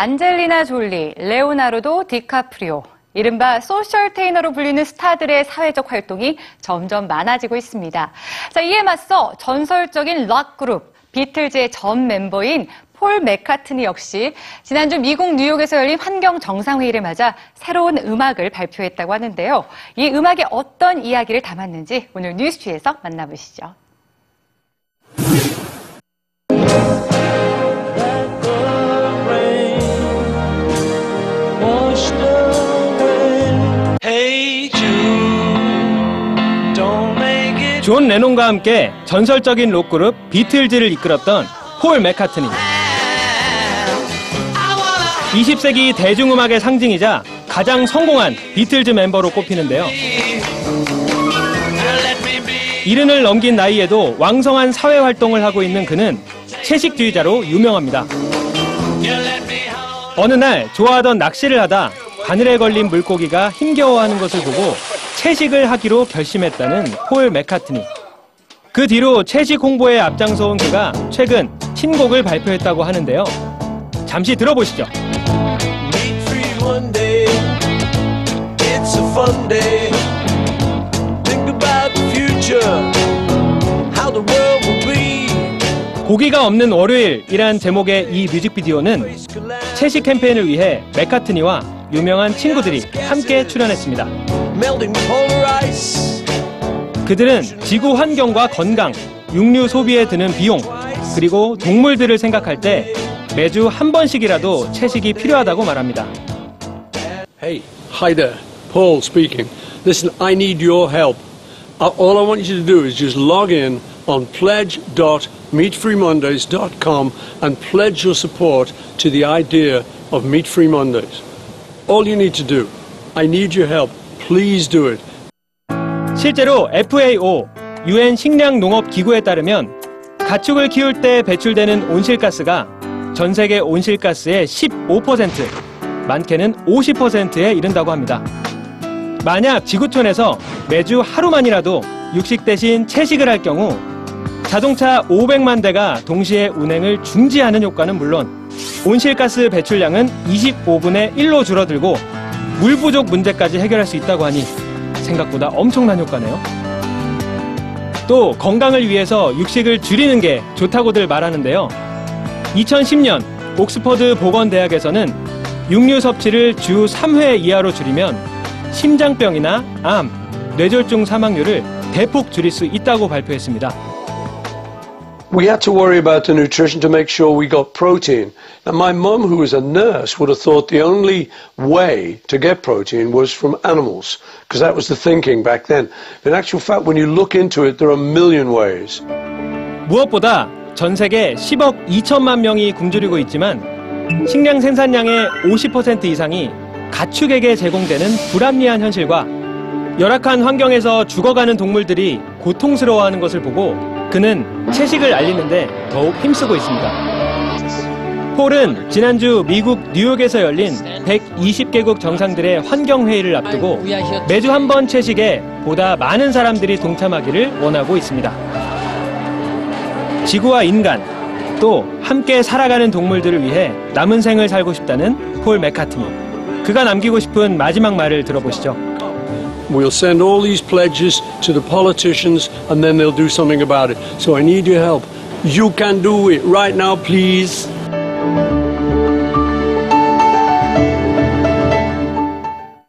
안젤리나 졸리, 레오나르도 디카프리오, 이른바 소셜테이너로 불리는 스타들의 사회적 활동이 점점 많아지고 있습니다. 자, 이에 맞서 전설적인 락 그룹 비틀즈의 전 멤버인 폴 맥카트니 역시 지난주 미국 뉴욕에서 열린 환경 정상회의를 맞아 새로운 음악을 발표했다고 하는데요. 이 음악에 어떤 이야기를 담았는지 오늘 뉴스G에서 만나보시죠. 존 레논과 함께 전설적인 록그룹 비틀즈를 이끌었던 폴 맥카트니. 20세기 대중음악의 상징이자 가장 성공한 비틀즈 멤버로 꼽히는데요. 일흔을 넘긴 나이에도 왕성한 사회 활동을 하고 있는 그는 채식주의자로 유명합니다. 어느 날 좋아하던 낚시를 하다 바늘에 걸린 물고기가 힘겨워하는 것을 보고 채식을 하기로 결심했다는 폴 맥카트니. 그 뒤로 채식 홍보에 앞장서온 그가 최근 신곡을 발표했다고 하는데요. 잠시 들어보시죠. 고기가 없는 월요일이란 제목의 이 뮤직비디오는 채식 캠페인을 위해 맥카트니와 유명한 친구들이 함께 출연했습니다. Melting polar ice. 그들은 지구 환경과 건강, 육류 소비에 드는 비용, 그리고 동물들을 생각할 때 매주 한 번씩이라도 채식이 필요하다고 말합니다. Hey, hi there. Paul speaking. Listen, I need your help. Uh, All I want you to do is just log in on pledge.meatfreemondays.com and pledge your support to the idea of Meat Free Mondays. All you need to do. I need your help. Please do it. 실제로 FAO, 유엔 식량 농업 기구에 따르면 가축을 키울 때 배출되는 온실가스가 전 세계 온실가스의 15%, 많게는 50%에 이른다고 합니다. 만약 지구촌에서 매주 하루만이라도 육식 대신 채식을 할 경우 자동차 500만 대가 동시에 운행을 중지하는 효과는 물론 온실가스 배출량은 25분의 1로 줄어들고 물 부족 문제까지 해결할 수 있다고 하니 생각보다 엄청난 효과네요. 또 건강을 위해서 육식을 줄이는 게 좋다고들 말하는데요. 2010년 옥스퍼드 보건대학에서는 육류 섭취를 주 3회 이하로 줄이면 심장병이나 암, 뇌졸중 사망률을 대폭 줄일 수 있다고 발표했습니다. We had to worry about the nutrition to make sure we got protein. And my mum, who was a nurse, would have thought the only way to get protein was from animals, because that was the thinking back then. In actual fact, when you look into it, there are a million ways. 무엇보다 전 세계 10억 2천만 명이 굶주리고 있지만 식량 생산량의 50% 이상이 가축에게 제공되는 불합리한 현실과 열악한 환경에서 죽어가는 동물들이 고통스러워하는 것을 보고 그는 채식을 알리는데 더욱 힘쓰고 있습니다. 폴은 지난주 미국 뉴욕에서 열린 120개국 정상들의 환경회의를 앞두고 매주 한 번 채식에 보다 많은 사람들이 동참하기를 원하고 있습니다. 지구와 인간, 또 함께 살아가는 동물들을 위해 남은 생을 살고 싶다는 폴 맥카트니. 그가 남기고 싶은 마지막 말을 들어보시죠. We'll send all these pledges to the politicians and then they'll do something about it. So I need your help. You can do it right now, please.